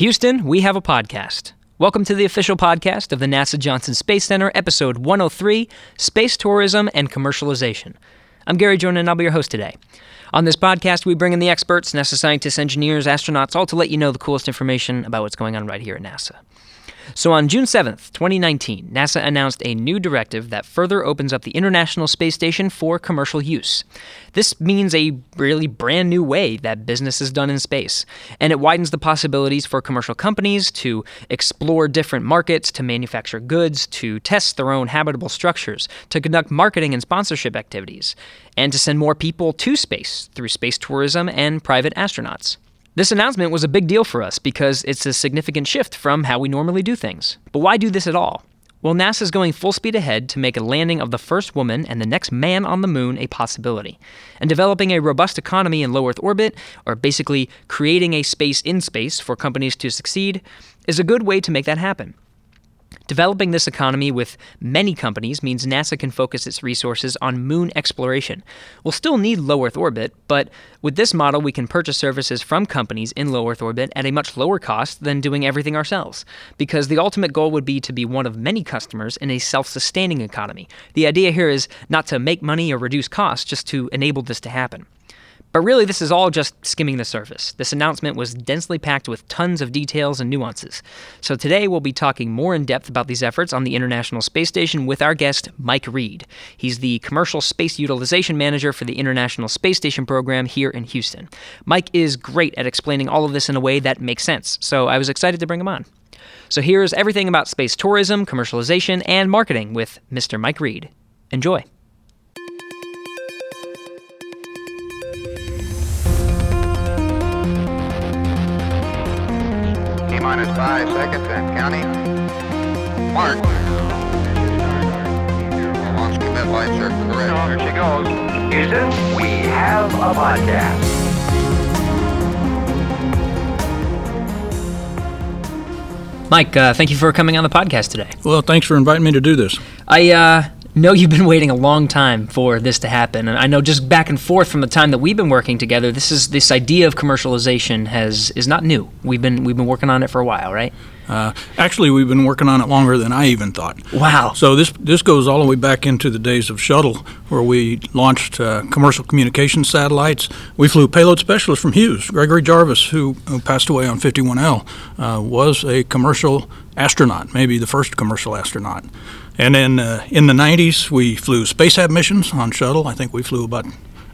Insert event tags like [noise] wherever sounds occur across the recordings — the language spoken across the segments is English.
Houston, we have a podcast. Welcome to the official podcast of the NASA Johnson Space Center, episode 103 Space Tourism and Commercialization. I'm Gary Jordan, and I'll be your host today. On this podcast, we bring in the experts, NASA scientists, engineers, astronauts, all to let you know the coolest information about what's going on right here at NASA. So on June 7th, 2019, NASA announced a new directive that further opens up the International Space Station for commercial use. This means a really brand new way that business is done in space, and it widens the possibilities for commercial companies to explore different markets, to manufacture goods, to test their own habitable structures, to conduct marketing and sponsorship activities, and to send more people to space through space tourism and private astronauts. This announcement was a big deal for us because it's a significant shift from how we normally do things. But why do this at all? Well, NASA is going full speed ahead to make a landing of the first woman and the next man on the moon a possibility. And developing a robust economy in low Earth orbit, or basically creating a space in space for companies to succeed, is a good way to make that happen. Developing this economy with many companies means NASA can focus its resources on moon exploration. We'll still need low Earth orbit, but with this model, we can purchase services from companies in low Earth orbit at a much lower cost than doing everything ourselves, because the ultimate goal would be to be one of many customers in a self sustaining economy. The idea here is not to make money or reduce costs, just to enable this to happen. But really, this is all just skimming the surface. This announcement was densely packed with tons of details and nuances. So today we'll be talking more in depth about these efforts on the International Space Station with our guest, Mike Read. He's the Commercial Space Utilization Manager for the International Space Station program here in Houston. Mike is great at explaining all of this in a way that makes sense, so I was excited to bring him on. So here's everything about space tourism, commercialization, and marketing with Mr. Mike Read. Enjoy. Minus five seconds and counting. Mark. Launch commit lights are correct. There she goes. Houston, we have a podcast. Mike, uh, thank you for coming on the podcast today. Well, thanks for inviting me to do this. I uh, know you've been waiting a long time for this to happen, and I know just back and forth from the time that we've been working together, this is this idea of commercialization has is not new. We've been we've been working on it for a while, right? Uh, actually, we've been working on it longer than I even thought. Wow! So this this goes all the way back into the days of shuttle, where we launched uh, commercial communication satellites. We flew payload specialists from Hughes, Gregory Jarvis, who, who passed away on 51L, uh, was a commercial astronaut, maybe the first commercial astronaut. And then uh, in the 90s, we flew SpaceHab missions on shuttle. I think we flew about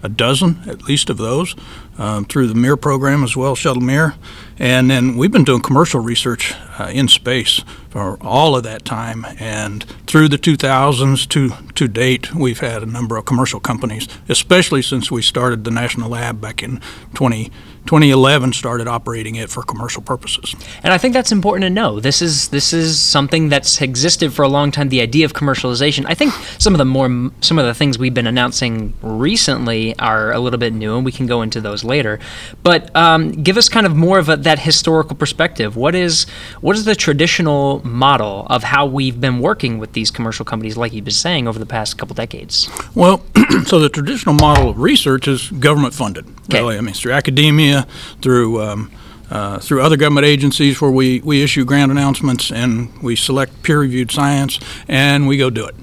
a dozen at least of those um, through the Mir program as well, Shuttle Mir. And then we've been doing commercial research uh, in space for all of that time. And through the 2000s to, to date, we've had a number of commercial companies, especially since we started the National Lab back in 20. 2011 started operating it for commercial purposes. And I think that's important to know. This is this is something that's existed for a long time. The idea of commercialization. I think some of the more some of the things we've been announcing recently are a little bit new, and we can go into those later. But um, give us kind of more of a, that historical perspective. What is what is the traditional model of how we've been working with these commercial companies, like you've been saying, over the past couple decades? Well, [clears throat] so the traditional model of research is government funded. Okay. Really, I mean, it's through academia, through um, uh, through other government agencies where we, we issue grant announcements and we select peer reviewed science and we go do it.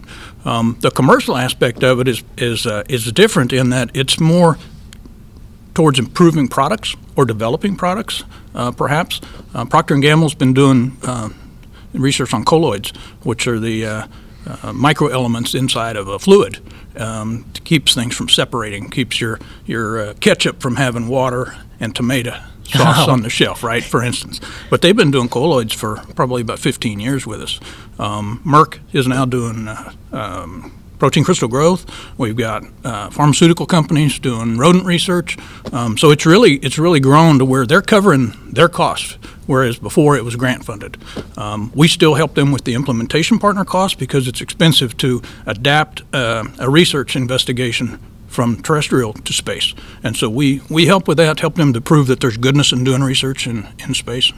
Um, the commercial aspect of it is is uh, is different in that it's more towards improving products or developing products, uh, perhaps. Uh, Procter and Gamble's been doing uh, research on colloids, which are the uh, uh, microelements inside of a fluid. Um, keeps things from separating, keeps your your uh, ketchup from having water and tomato sauce on the shelf, right? For instance, but they've been doing colloids for probably about 15 years with us. Um, Merck is now doing uh, um, protein crystal growth. We've got uh, pharmaceutical companies doing rodent research. Um, so it's really it's really grown to where they're covering their costs, whereas before it was grant funded. Um, we still help them with the implementation partner costs because it's expensive to adapt uh, a research investigation from terrestrial to space. And so we, we help with that, help them to prove that there's goodness in doing research in, in space.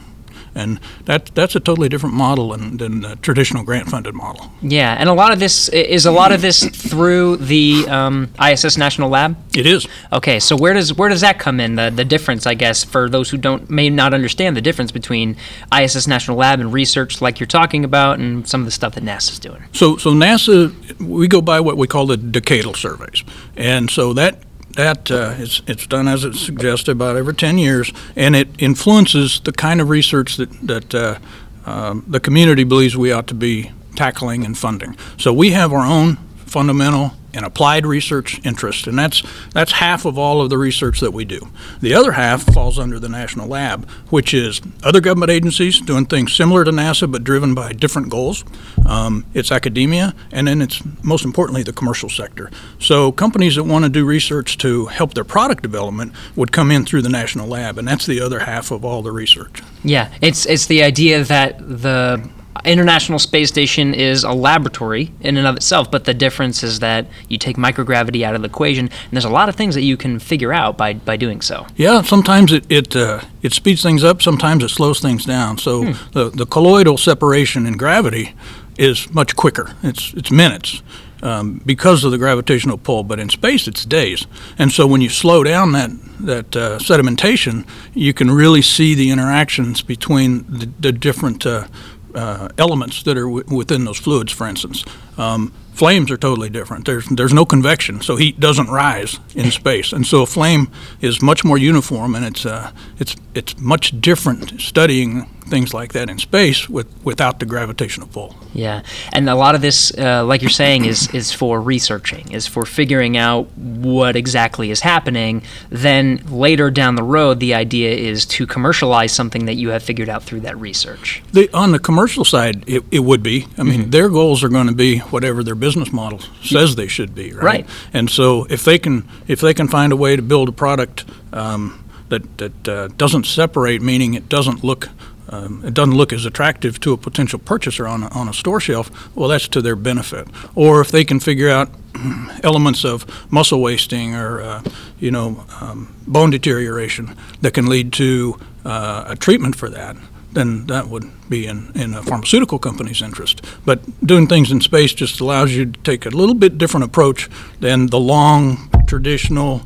And that that's a totally different model than, than the traditional grant funded model. Yeah, and a lot of this is a lot of this through the um, ISS National Lab. It is. Okay, so where does where does that come in? The the difference, I guess, for those who don't may not understand the difference between ISS National Lab and research, like you're talking about, and some of the stuff that NASA's doing. So so NASA, we go by what we call the decadal surveys, and so that that uh, it's, it's done as it's suggested about every 10 years, and it influences the kind of research that, that uh, um, the community believes we ought to be tackling and funding. So we have our own fundamental and applied research interest, and that's that's half of all of the research that we do. The other half falls under the National Lab, which is other government agencies doing things similar to NASA but driven by different goals. Um, it's academia, and then it's most importantly the commercial sector. So companies that want to do research to help their product development would come in through the National Lab, and that's the other half of all the research. Yeah, it's it's the idea that the International Space Station is a laboratory in and of itself, but the difference is that you take microgravity out of the equation, and there's a lot of things that you can figure out by, by doing so. Yeah, sometimes it it, uh, it speeds things up, sometimes it slows things down. So hmm. the the colloidal separation in gravity is much quicker. It's it's minutes. Um, because of the gravitational pull, but in space it's days. And so when you slow down that that uh, sedimentation, you can really see the interactions between the, the different uh, uh, elements that are w- within those fluids, for instance. Um, flames are totally different. There's there's no convection, so heat doesn't rise in space, and so a flame is much more uniform, and it's uh, it's it's much different studying things like that in space with, without the gravitational pull. Yeah, and a lot of this, uh, like you're saying, is is for researching, is for figuring out what exactly is happening. Then later down the road, the idea is to commercialize something that you have figured out through that research. The, on the commercial side, it, it would be. I mean, mm-hmm. their goals are going to be whatever their business model says they should be, right? Right. And so if they can if they can find a way to build a product. Um, that, that uh, doesn't separate, meaning it doesn't look um, it doesn't look as attractive to a potential purchaser on a, on a store shelf, well, that's to their benefit. Or if they can figure out [clears throat] elements of muscle wasting or, uh, you know, um, bone deterioration that can lead to uh, a treatment for that, then that would be in, in a pharmaceutical company's interest. But doing things in space just allows you to take a little bit different approach than the long traditional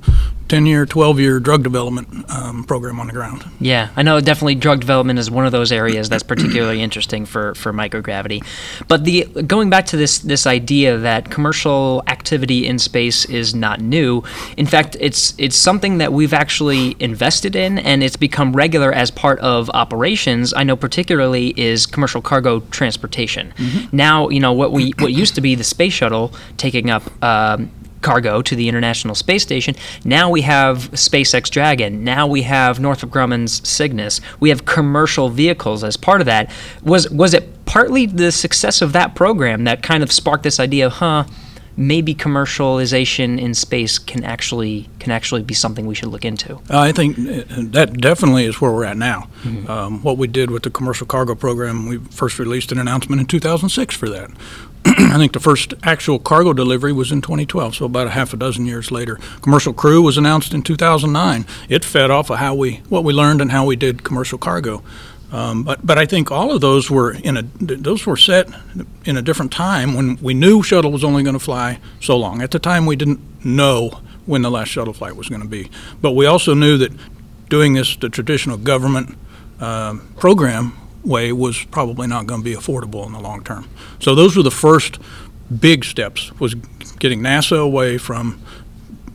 10 year, 12 year drug development um, program on the ground. Yeah, I know definitely drug development is one of those areas that's particularly [clears throat] interesting for, for microgravity. But the going back to this this idea that commercial activity in space is not new. In fact, it's it's something that we've actually invested in and it's become regular as part of operations. I know particularly is commercial cargo transportation. Mm-hmm. Now, you know what we what used to be the space shuttle taking up um, cargo to the International Space Station. Now we have SpaceX Dragon. Now we have Northrop Grumman's Cygnus. We have commercial vehicles as part of that. Was was it partly the success of that program that kind of sparked this idea of, huh? Maybe commercialization in space can actually can actually be something we should look into. Uh, I think uh, that definitely is where we're at now. Mm-hmm. Um, what we did with the commercial cargo program, we first released an announcement in 2006 for that. [clears throat] I think the first actual cargo delivery was in 2012, so about a half a dozen years later. Commercial Crew was announced in 2009. It fed off of how we what we learned and how we did commercial cargo. Um, but but I think all of those were in a those were set in a different time when we knew shuttle was only going to fly so long. At the time, we didn't know when the last shuttle flight was going to be, but we also knew that doing this the traditional government uh, program way was probably not going to be affordable in the long term. So those were the first big steps was getting NASA away from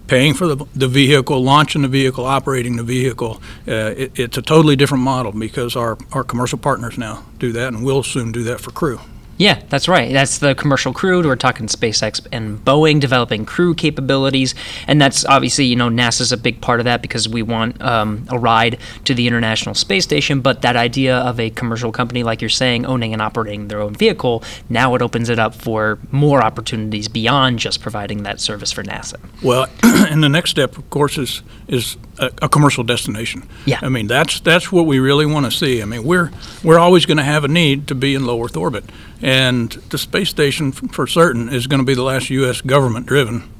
paying for the, the vehicle, launching the vehicle, operating the vehicle. Uh, it, it's a totally different model because our, our commercial partners now do that, and we'll soon do that for crew. Yeah, that's right. That's the commercial crew. We're talking SpaceX and Boeing developing crew capabilities, and that's obviously you know NASA's a big part of that because we want um, a ride to the International Space Station. But that idea of a commercial company, like you're saying, owning and operating their own vehicle, now it opens it up for more opportunities beyond just providing that service for NASA. Well, [clears throat] and the next step, of course, is is a, a commercial destination. Yeah. I mean that's that's what we really want to see. I mean we're we're always going to have a need to be in low Earth orbit. And the space station, for certain, is going to be the last U.S. government driven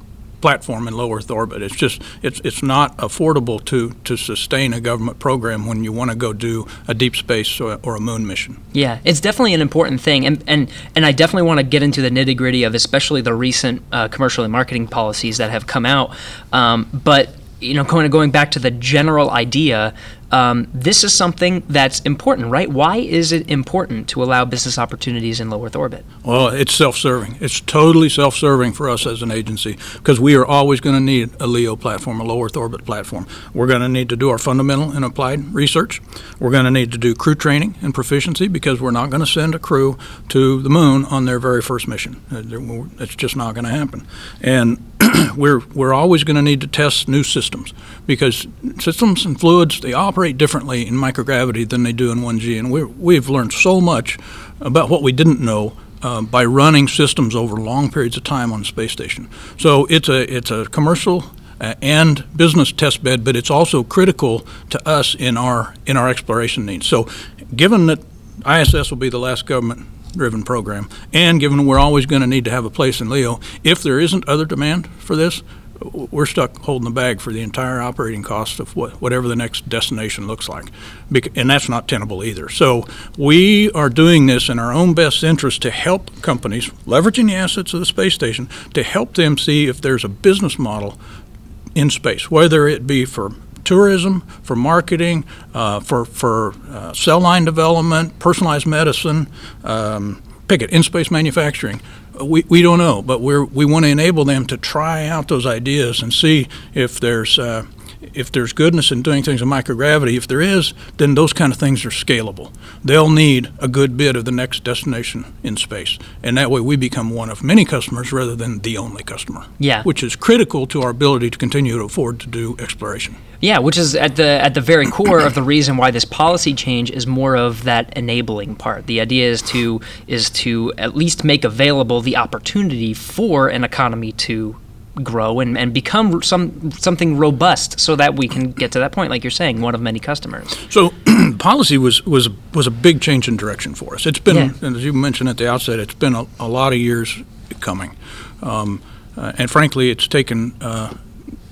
platform in low Earth orbit. It's just it's it's not affordable to to sustain a government program when you want to go do a deep space or, or a moon mission. Yeah, it's definitely an important thing, and and and I definitely want to get into the nitty gritty of especially the recent uh, commercial and marketing policies that have come out. Um, but you know, kind of going back to the general idea, um, this is something that's important, right? Why is it important to allow business opportunities in low Earth orbit? Well, it's self-serving. It's totally self-serving for us as an agency because we are always going to need a LEO platform, a low Earth orbit platform. We're going to need to do our fundamental and applied research. We're going to need to do crew training and proficiency because we're not going to send a crew to the moon on their very first mission. Uh, it's just not going to happen. And [clears throat] we're we're always going to need to test new systems because systems and fluids they operate differently in microgravity than they do in 1G, and we we've learned so much about what we didn't know uh, by running systems over long periods of time on the space station. So it's a it's a commercial uh, and business test bed, but it's also critical to us in our in our exploration needs. So, given that ISS will be the last government driven program. And given we're always going to need to have a place in LEO, if there isn't other demand for this, we're stuck holding the bag for the entire operating cost of what, whatever the next destination looks like. and that's not tenable either. So we are doing this in our own best interest to help companies, leveraging the assets of the space station, to help them see if there's a business model in space, whether it be for tourism, for marketing, uh, for, for uh, cell line development, personalized medicine, um, pick it, in space manufacturing. We, we don't know, but we're, we want to enable them to try out those ideas and see if there's uh, if there's goodness in doing things in microgravity, if there is, then those kind of things are scalable. They'll need a good bit of the next destination in space. And that way we become one of many customers rather than the only customer. Yeah. Which is critical to our ability to continue to afford to do exploration. Yeah, which is at the at the very core of the reason why this policy change is more of that enabling part. The idea is to is to at least make available the opportunity for an economy to grow and, and become some something robust so that we can get to that point like you're saying one of many customers. So [clears throat] policy was was was a big change in direction for us. It's been yeah. as you mentioned at the outset it's been a, a lot of years coming. Um, uh, and frankly it's taken uh,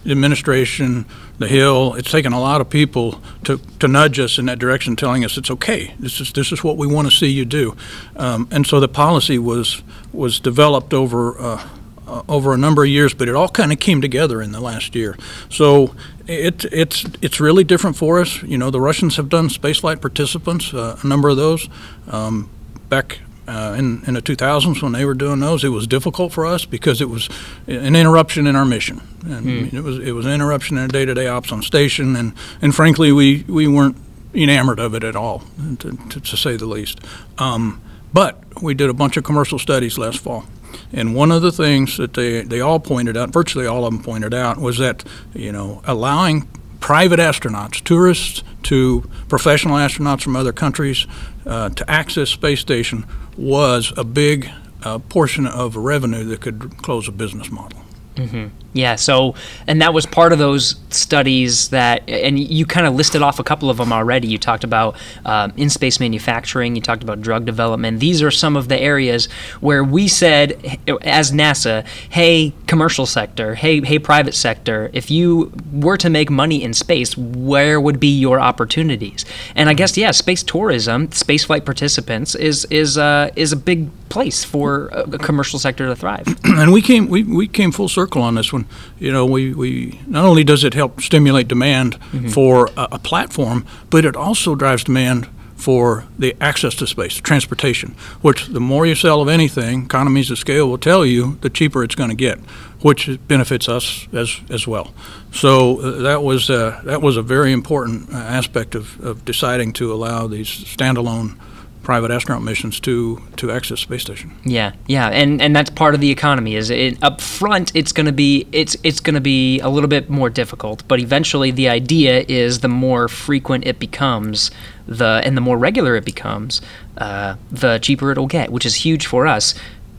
the administration the hill it's taken a lot of people to, to nudge us in that direction telling us it's okay. This is this is what we want to see you do. Um, and so the policy was was developed over uh, uh, over a number of years, but it all kind of came together in the last year. So it, it's it's really different for us. You know, the Russians have done spaceflight participants, uh, a number of those. Um, back uh, in, in the 2000s when they were doing those, it was difficult for us because it was an interruption in our mission, and mm. it was it was an interruption in day-to-day ops on station, and, and frankly, we, we weren't enamored of it at all, to, to, to say the least. Um, but we did a bunch of commercial studies last fall, and one of the things that they, they all pointed out, virtually all of them pointed out, was that, you know, allowing private astronauts, tourists to professional astronauts from other countries uh, to access space station was a big uh, portion of revenue that could close a business model. Mm-hmm. Yeah. So, and that was part of those studies that, and you kind of listed off a couple of them already. You talked about um, in space manufacturing, you talked about drug development. These are some of the areas where we said, as NASA, hey, commercial sector, hey, hey, private sector, if you were to make money in space, where would be your opportunities? And I guess, yeah, space tourism, spaceflight participants is, is, uh, is a big place for a commercial sector to thrive. [clears throat] and we came, we, we came full circle on this one you know, we, we not only does it help stimulate demand mm-hmm. for a, a, platform, but it also drives demand for the access to space, transportation, which the more you sell of anything, economies of scale will tell you, the cheaper it's going to get, which benefits us as, as well. So uh, that was uh, that was a very important uh, aspect of, of deciding to allow these standalone private astronaut missions to to access space station. Yeah, yeah, and and that's part of the economy. Is it up front? It's going to be it's it's going to be a little bit more difficult, but eventually the idea is the more frequent it becomes, the and the more regular it becomes, uh, the cheaper it'll get, which is huge for us.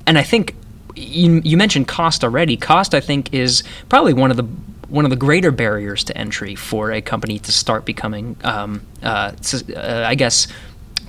And I think you you mentioned cost already. Cost, I think, is probably one of the one of the greater barriers to entry for a company to start becoming, um, uh, uh, I guess,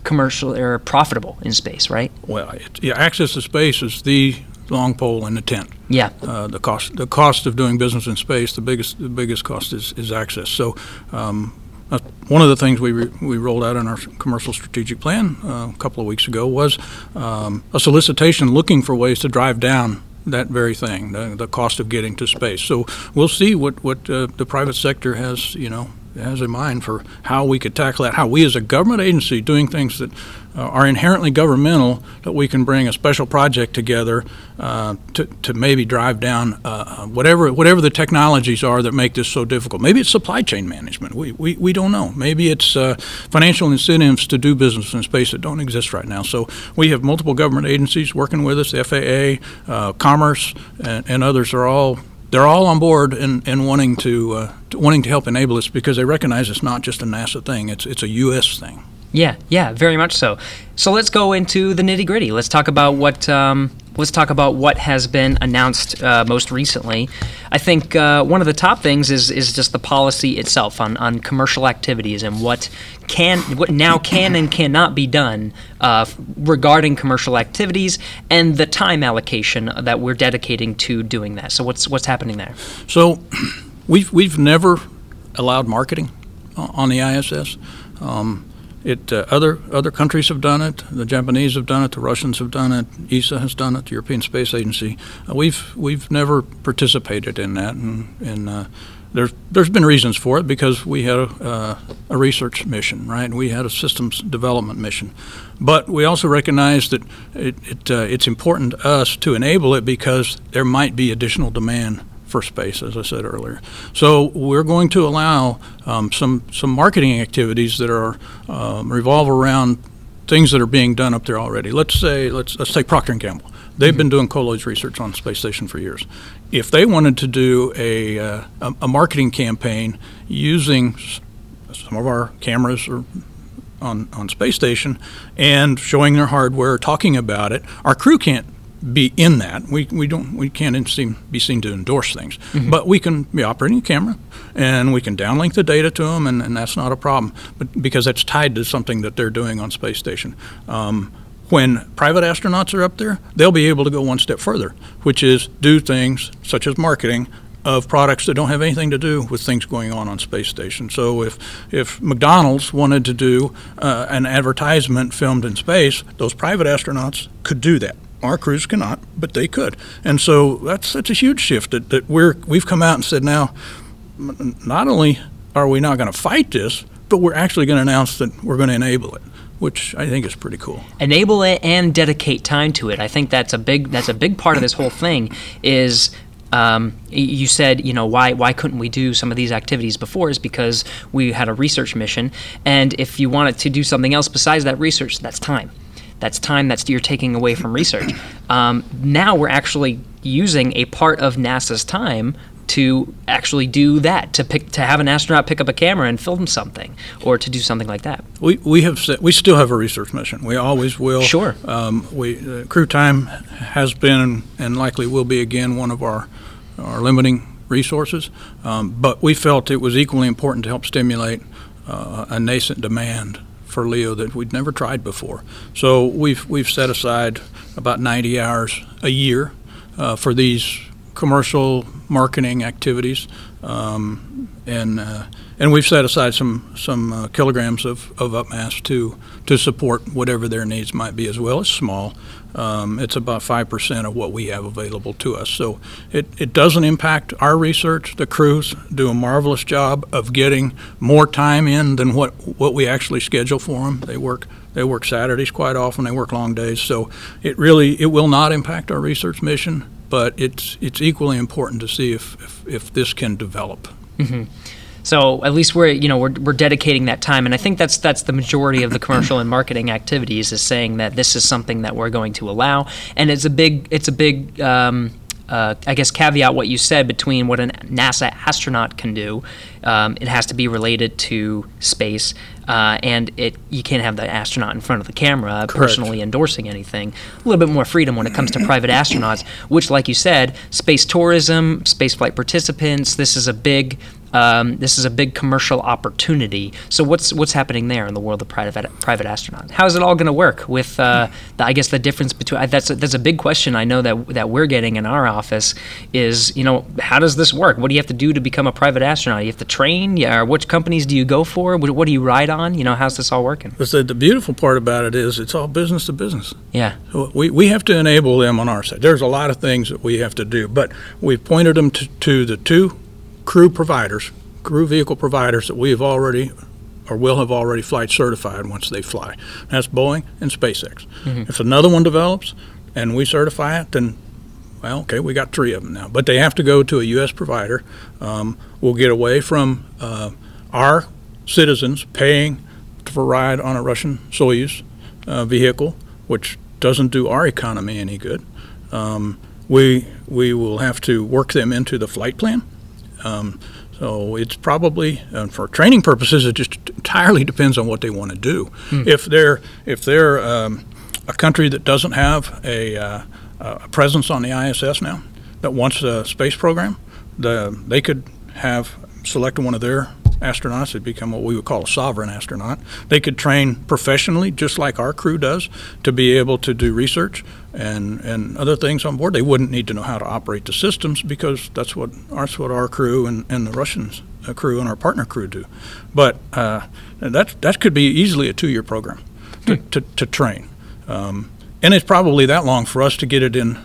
commercial or profitable in space, right? Well, it, yeah, access to space is the long pole in the tent. Yeah. Uh, the cost the cost of doing business in space the biggest the biggest cost is, is access. So. Um, uh, one of the things we, re- we rolled out in our commercial strategic plan uh, a couple of weeks ago was um, a solicitation looking for ways to drive down that very thing, the, the cost of getting to space. So we'll see what what uh, the private sector has, you know, has in mind for how we could tackle that. How we, as a government agency, doing things that uh, are inherently governmental, that we can bring a special project together uh, to, to maybe drive down uh, whatever whatever the technologies are that make this so difficult. Maybe it's supply chain management. We, we, we don't know. Maybe it's uh, financial incentives to do business in space that don't exist right now. So we have multiple government agencies working with us. The FAA, uh, Commerce, and, and others are all they're all on board and, and wanting to, uh, wanting to help enable this because they recognize it's not just a NASA thing; it's it's a U.S. thing. Yeah, yeah, very much so. So let's go into the nitty gritty. Let's talk about what um, let's talk about what has been announced uh, most recently. I think uh, one of the top things is is just the policy itself on, on commercial activities and what can what now can and cannot be done uh, regarding commercial activities and the time allocation that we're dedicating to doing that. So what's what's happening there? So we've we've never allowed marketing on the ISS. Um, it, uh, other other countries have done it. The Japanese have done it. The Russians have done it. ESA has done it. The European Space Agency. Uh, we've we've never participated in that, and, and uh, there's there's been reasons for it because we had a, uh, a research mission, right? We had a systems development mission, but we also recognize that it, it uh, it's important to us to enable it because there might be additional demand for space, as I said earlier. So we're going to allow um, some some marketing activities that are um, revolve around things that are being done up there already. Let's say let's let's take Procter and Gamble. They've been doing colloid research on space station for years. If they wanted to do a, uh, a, a marketing campaign using some of our cameras or on, on space station and showing their hardware, talking about it, our crew can't be in that. We, we don't we can't seem, be seen to endorse things, mm-hmm. but we can be operating a camera, and we can downlink the data to them, and, and that's not a problem. But because that's tied to something that they're doing on space station. Um, when private astronauts are up there, they'll be able to go one step further, which is do things such as marketing of products that don't have anything to do with things going on on space station. So if if McDonald's wanted to do uh, an advertisement filmed in space, those private astronauts could do that. Our crews cannot, but they could. And so that's that's a huge shift that, that we're we've come out and said now not only are we not going to fight this, but we're actually going to announce that we're going to enable it which I think is pretty cool. Enable it and dedicate time to it. I think that's a big that's a big part of this whole thing. Is um, you said you know why why couldn't we do some of these activities before? Is because we had a research mission, and if you wanted to do something else besides that research, that's time. That's time that's you're taking away from research. Um, now we're actually using a part of NASA's time to actually do that to pick to have an astronaut pick up a camera and film something or to do something like that. We, we have we still have a research mission. We always will. Sure. Um, we uh, crew time has been and likely will be again one of our our limiting resources. Um, but we felt it was equally important to help stimulate uh, a nascent demand for LEO that we'd never tried before. So we've we've set aside about 90 hours a year uh, for these commercial marketing activities, um, and uh, and we've set aside some some uh, kilograms of, of upmass to to support whatever their needs might be as well. It's small, um, it's about 5% of what we have available to us. So it, it doesn't impact our research. The crews do a marvelous job of getting more time in than what, what we actually schedule for them. They work they work Saturdays quite often. They work long days. So it really it will not impact our research mission, but it's it's equally important to see if if, if this can develop. Mm-hmm. So at least we're you know we're, we're dedicating that time, and I think that's that's the majority of the commercial and marketing activities is saying that this is something that we're going to allow, and it's a big it's a big um, uh, I guess caveat what you said between what a NASA astronaut can do. Um, it has to be related to space, uh, and it you can't have the astronaut in front of the camera Correct. personally endorsing anything. A little bit more freedom when it comes to private astronauts, which, like you said, space tourism, space flight participants. This is a big um, this is a big commercial opportunity. So what's what's happening there in the world of private private astronauts? How is it all going to work with? Uh, the, I guess the difference between that's a, that's a big question. I know that that we're getting in our office is you know how does this work? What do you have to do to become a private astronaut? You have to train. Yeah, or which companies do you go for? What, what do you ride on? You know, how's this all working? The, the beautiful part about it is it's all business to business. Yeah. So we, we have to enable them on our side. There's a lot of things that we have to do, but we've pointed them to, to the two crew providers, crew vehicle providers that we have already or will have already flight certified once they fly. That's Boeing and SpaceX. If another one develops and we certify it, then well, okay, we got three of them now, but they have to go to a U.S. provider. Um, we'll get away from uh, our citizens paying for a ride on a Russian Soyuz uh, vehicle, which doesn't do our economy any good. Um, we we will have to work them into the flight plan. Um, so it's probably for training purposes. It just entirely depends on what they want to do. If they're if they're um, a country that doesn't have a, uh, a presence on the ISS now, that wants a space program, the, they could have selected one of their astronauts to become what we would call a sovereign astronaut. They could train professionally, just like our crew does, to be able to do research and, and other things on board. They wouldn't need to know how to operate the systems because that's what that's what our crew and, and the Russians uh, crew and our partner crew do. But uh, that that could be easily a two-year program to, to, to train. Um, and it's probably that long for us to get it in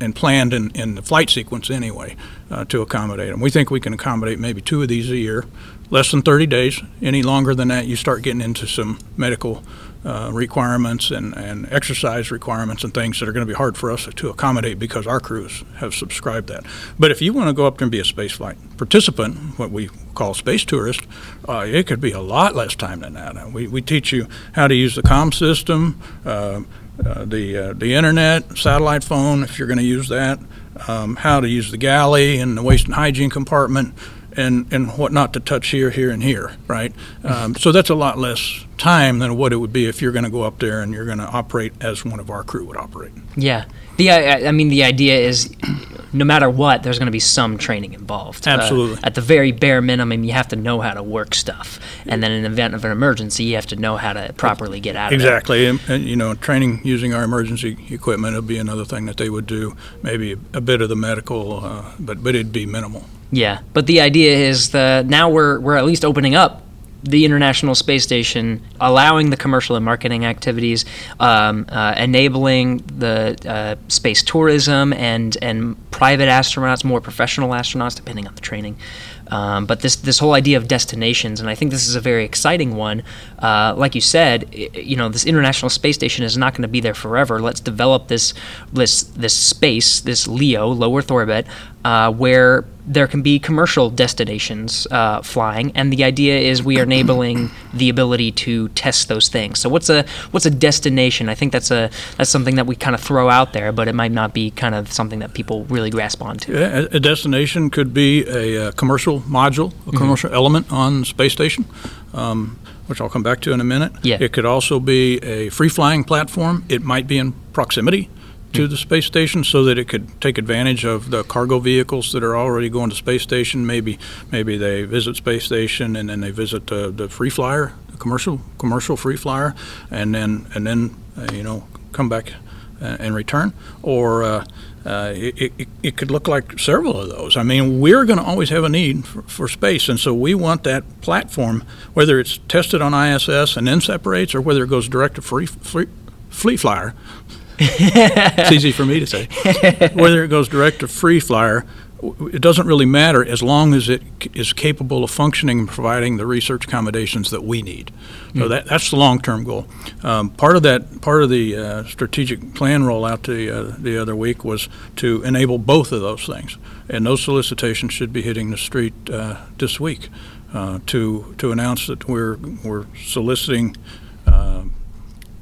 and planned in, in the flight sequence anyway uh, to accommodate them. We think we can accommodate maybe two of these a year, less than 30 days. Any longer than that, you start getting into some medical uh, requirements and, and exercise requirements and things that are going to be hard for us to accommodate because our crews have subscribed that. But if you want to go up there and be a spaceflight participant, what we call space tourist, uh, it could be a lot less time than that. We, we teach you how to use the comm system, uh, uh, the uh, the internet, satellite phone, if you're going to use that, um, how to use the galley and the waste and hygiene compartment, and and what not to touch here, here, and here, right? Um, so that's a lot less time than what it would be if you're going to go up there and you're going to operate as one of our crew would operate. Yeah. The I I mean the idea is no matter what there's going to be some training involved. Uh, Absolutely. at the very bare minimum you have to know how to work stuff. And then in the event of an emergency you have to know how to properly get out of there. Exactly, and, and you know, training using our emergency equipment would be another thing that they would do. Maybe a, a bit of the medical, uh, but but it'd be minimal. Yeah, but the idea is the now we're we're at least opening up the International Space Station, allowing the commercial and marketing activities, um, uh, enabling the uh, space tourism and and private astronauts, more professional astronauts, depending on the training. Um, but this this whole idea of destinations, and I think this is a very exciting one. Uh, like you said, i- you know, this International Space Station is not going to be there forever. Let's develop this this this space, this LEO, low Earth orbit, uh, where there can be commercial destinations uh, flying, and the idea is we are enabling the ability to test those things. So what's a what's a destination? I think that's a that's something that we kind of throw out there, but it might not be kind of something that people really grasp onto. A, a destination could be a, uh commercial module, a commercial element on the space station, um, which I'll come back to in a minute. Yeah. It could also be a free flying platform. It might be in proximity to the space station so that it could take advantage of the cargo vehicles that are already going to space station. Maybe maybe they visit space station and then they visit the, the free flyer, the commercial commercial free flyer, and then and then uh, you know come back uh, and return. Or uh, uh, it, it, it could look like several of those. I mean, we're going to always have a need for, for space, and so we want that platform, whether it's tested on ISS and then separates, or whether it goes direct to free, free Fleet Flyer. It's easy for me to say. Whether it goes direct to Free Flyer, it doesn't really matter as long as it c- is capable of functioning and providing the research accommodations that we need. So that, that's the long-term goal. Um, part of that, part of the uh, strategic plan rollout the uh, the other week was to enable both of those things, and those solicitations should be hitting the street uh, this week uh, to to announce that we're we're soliciting. Uh,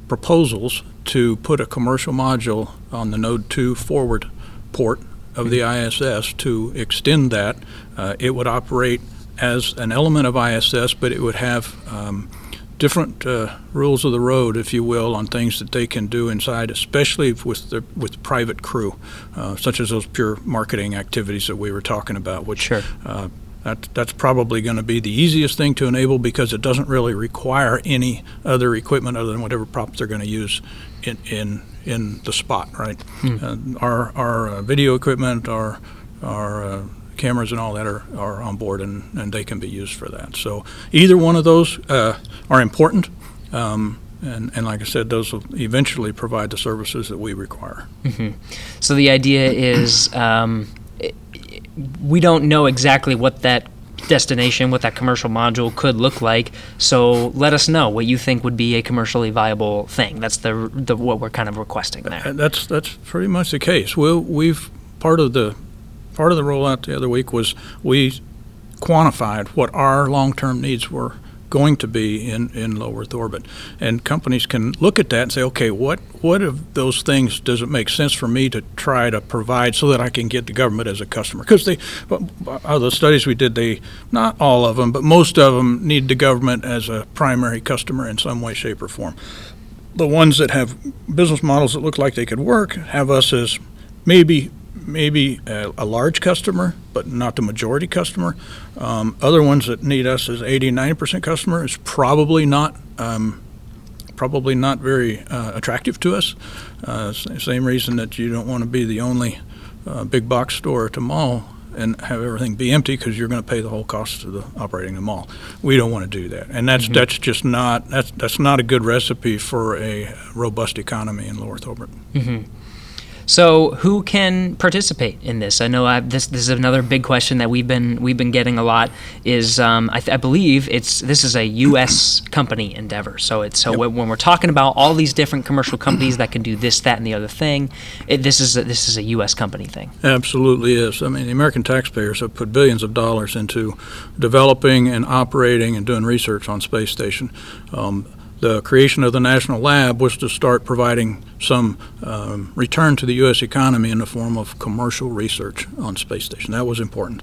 proposals to put a commercial module on the Node 2 forward port of the ISS to extend that. Uh, it would operate as an element of ISS, but it would have um, different uh, rules of the road, if you will, on things that they can do inside, especially with the with private crew, uh, such as those pure marketing activities that we were talking about, which Sure. That, that's probably going to be the easiest thing to enable because it doesn't really require any other equipment other than whatever props they're going to use in, in, in the spot, right? Uh, our our uh, video equipment, our, our uh, cameras and all that are, are on board and, and they can be used for that. So either one of those uh, are important. Um, and, and like I said, those will eventually provide the services that we require. So the idea is um, we don't know exactly what that destination, what that commercial module could look like. So let us know what you think would be a commercially viable thing. That's the, the what we're kind of requesting there. And that's that's pretty much the case. We'll, we've part of the part of the rollout the other week was we quantified what our long-term needs were going to be in, in low Earth orbit, and companies can look at that and say, okay, what what of those things does it make sense for me to try to provide so that I can get the government as a customer? Because they, of uh, the studies we did, they not all of them, but most of them need the government as a primary customer in some way, shape, or form the ones that have business models that look like they could work have us as maybe maybe a, a large customer, but not the majority customer. Um, other ones that need us as 80, 90 percent customer is probably not um, probably not very uh, attractive to us. Uh, same reason that you don't want to be the only uh, big box store at the mall and have everything be empty because you're going to pay the whole cost of the operating the mall. We don't want to do that, and that's that's just not that's that's not a good recipe for a robust economy in low Earth orbit. So, who can participate in this? I know I've, this this is another big question that we've been we've been getting a lot. Is um, I, th- I believe it's this is a U.S. [clears throat] company endeavor. So it's so when, when we're talking about all these different commercial companies that can do this, that, and the other thing, it, this is a, this is a U.S. company thing. Absolutely is. I mean, the American taxpayers have put billions of dollars into developing and operating and doing research on space station. Um, the creation of the national lab was to start providing some um, return to the U.S. economy in the form of commercial research on space station. That was important.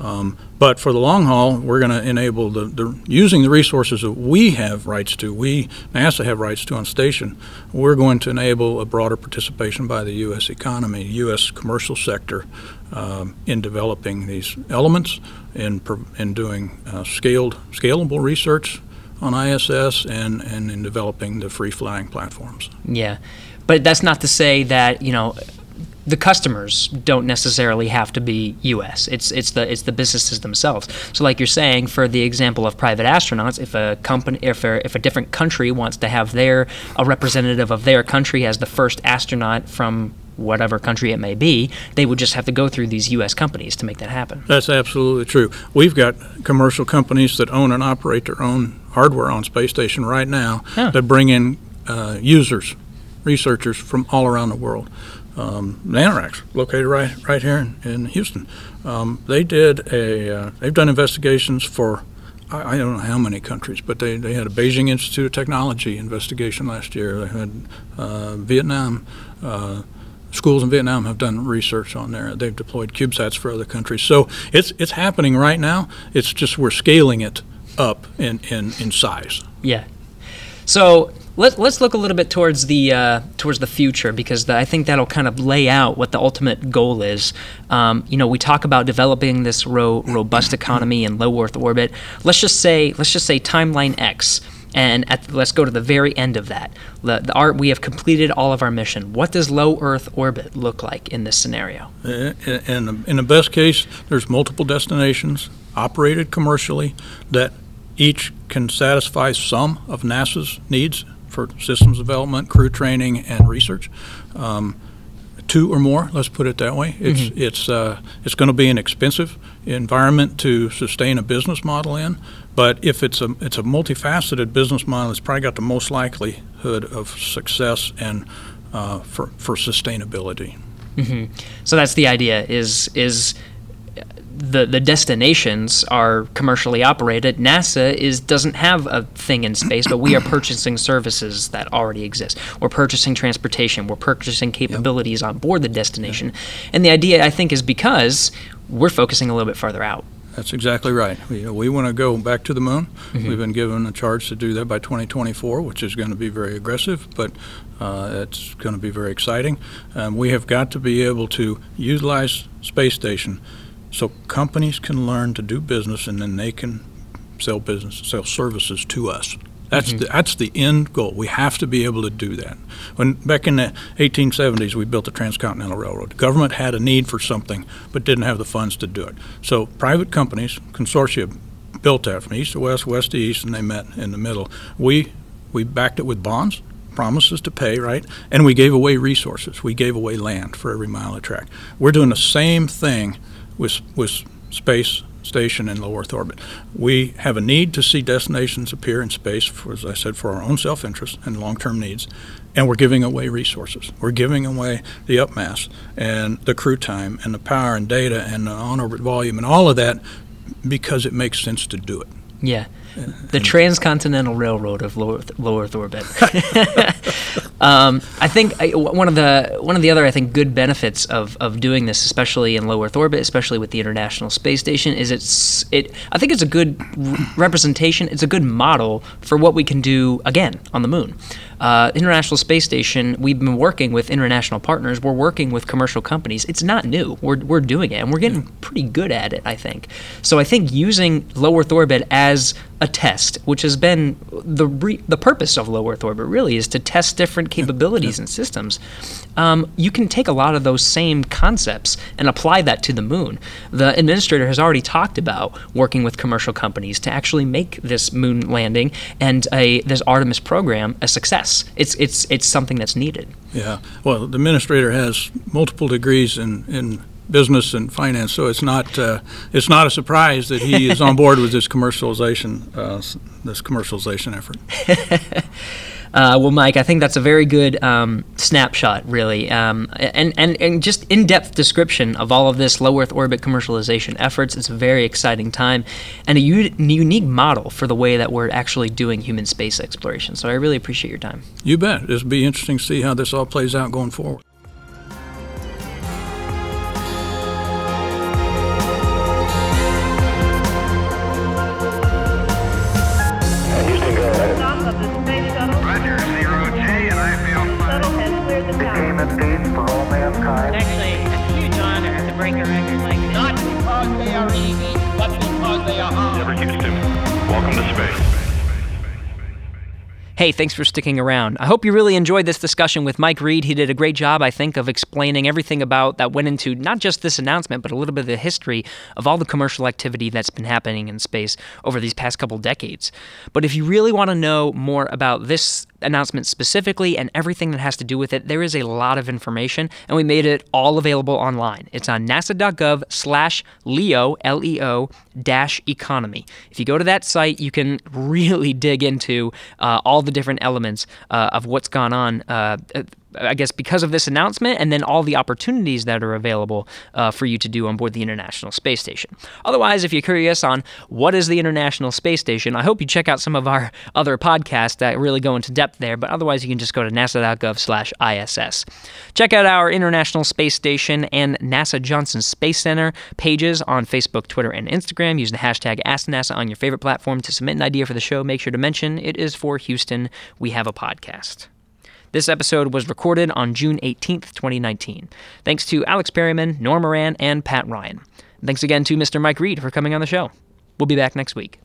Um, but for the long haul, we're going to enable the, the using the resources that we have rights to, we NASA have rights to on station. We're going to enable a broader participation by the U.S. economy, U.S. commercial sector, um, in developing these elements, in in doing uh, scaled scalable research on ISS, and and in developing the free flying platforms. Yeah, but that's not to say that you know the customers don't necessarily have to be U.S. It's it's the it's the businesses themselves. So, like you're saying, for the example of private astronauts, if a company, if a, if a different country wants to have their a representative of their country as the first astronaut from whatever country it may be, they would just have to go through these U.S. companies to make that happen. That's absolutely true. We've got commercial companies that own and operate their own hardware on space station right now that bring in uh, users, researchers from all around the world. Um, Nanoracks, located right right here in, in Houston, um, they did a uh, they've done investigations for I, I don't know how many countries, but they, they had a Beijing Institute of Technology investigation last year. They had uh, Vietnam. Uh, schools in Vietnam have done research on there. They've deployed CubeSats for other countries. So it's it's happening right now. It's just we're scaling it up in, in, in size. Yeah. So let, let's look a little bit towards the uh, towards the future because the, I think that'll kind of lay out what the ultimate goal is. Um, you know, we talk about developing this ro- robust economy in low Earth orbit. Let's just say let's just say timeline X. And at, let's go to the very end of that. The, the art we have completed all of our mission. What does low Earth orbit look like in this scenario? Uh, In, in the best case, there's multiple destinations operated commercially that each can satisfy some of NASA's needs for systems development, crew training, and research. Um, two or more, let's put it that way. It's it's uh, it's going to be an expensive environment to sustain a business model in, but if it's a it's a multifaceted business model, it's probably got the most likelihood of success and uh, for for sustainability. So that's the idea. Is is the the destinations are commercially operated. NASA is doesn't have a thing in space, but we are [coughs] purchasing services that already exist. We're purchasing transportation. We're purchasing capabilities on board the destination. And the idea, I think, is because we're focusing a little bit farther out. That's exactly right. We, we want to go back to the moon. We've been given a charge to do that by 2024, which is going to be very aggressive, but uh, it's going to be very exciting. Um, we have got to be able to utilize space station so companies can learn to do business and then they can sell business, sell services to us. That's mm-hmm. the, that's the end goal. We have to be able to do that. When back in the 1870s, we built the Transcontinental Railroad. The government had a need for something, but didn't have the funds to do it. So private companies, consortia, built that from east to west, west to east, and they met in the middle. We we backed it with bonds, promises to pay, right? And we gave away resources. We gave away land for every mile of track. We're doing the same thing with with space station in low Earth orbit. We have a need to see destinations appear in space, for, as I said, for our own self interest and long term needs, and we're giving away resources. We're giving away the upmass and the crew time and the power and data and the on orbit volume and all of that because it makes sense to do it. Yeah. The transcontinental railroad of low Earth, low Earth orbit. [laughs] [laughs] um, I think I, one of the one of the other I think good benefits of, of doing this, especially in low Earth orbit, especially with the International Space Station, is it's it. I think it's a good representation. It's a good model for what we can do again on the moon. Uh, International Space Station, we've been working with international partners. We're working with commercial companies. It's not new. We're, we're doing it, and we're getting pretty good at it, I think. So I think using low Earth orbit as a test, which has been the re- the purpose of low Earth orbit, really is to test different capabilities and systems. Um, you can take a lot of those same concepts and apply that to the moon. The administrator has already talked about working with commercial companies to actually make this moon landing and a, this Artemis program a success. It's it's it's something that's needed. Yeah. Well, the administrator has multiple degrees in, in business and finance, so it's not uh, it's not a surprise that he is on board with this commercialization uh, this commercialization effort. [laughs] Uh, well, Mike, I think that's a very good um, snapshot, really, um, and, and, and just in depth description of all of this low Earth orbit commercialization efforts. It's a very exciting time and a u- unique model for the way that we're actually doing human space exploration. So I really appreciate your time. You bet. It'll be interesting to see how this all plays out going forward. Hey, thanks for sticking around. I hope you really enjoyed this discussion with Mike Read. He did a great job, I think, of explaining everything about that went into not just this announcement, but a little bit of the history of all the commercial activity that's been happening in space over these past couple decades. But if you really want to know more about this announcement specifically and everything that has to do with it, there is a lot of information, and we made it all available online. It's on nasa.gov slash LEO, L-E-O, dash economy. If you go to that site, you can [laughs] really dig into uh, all the different elements uh, of what's gone on. I guess because of this announcement, and then all the opportunities that are available uh, for you to do on board the International Space Station. Otherwise, if you're curious on what is the International Space Station, I hope you check out some of our other podcasts that really go into depth there. But otherwise, you can just go to nasa.gov/iss. Check out our International Space Station and NASA Johnson Space Center pages on Facebook, Twitter, and Instagram. Use the hashtag AskNASA on your favorite platform to submit an idea for the show. Make sure to mention it is for Houston. We have a podcast. This episode was recorded on June 18th, 2019. Thanks to Alex Perryman, Norah Moran, and Pat Ryan. Thanks again to Mr. Mike Read for coming on the show. We'll be back next week.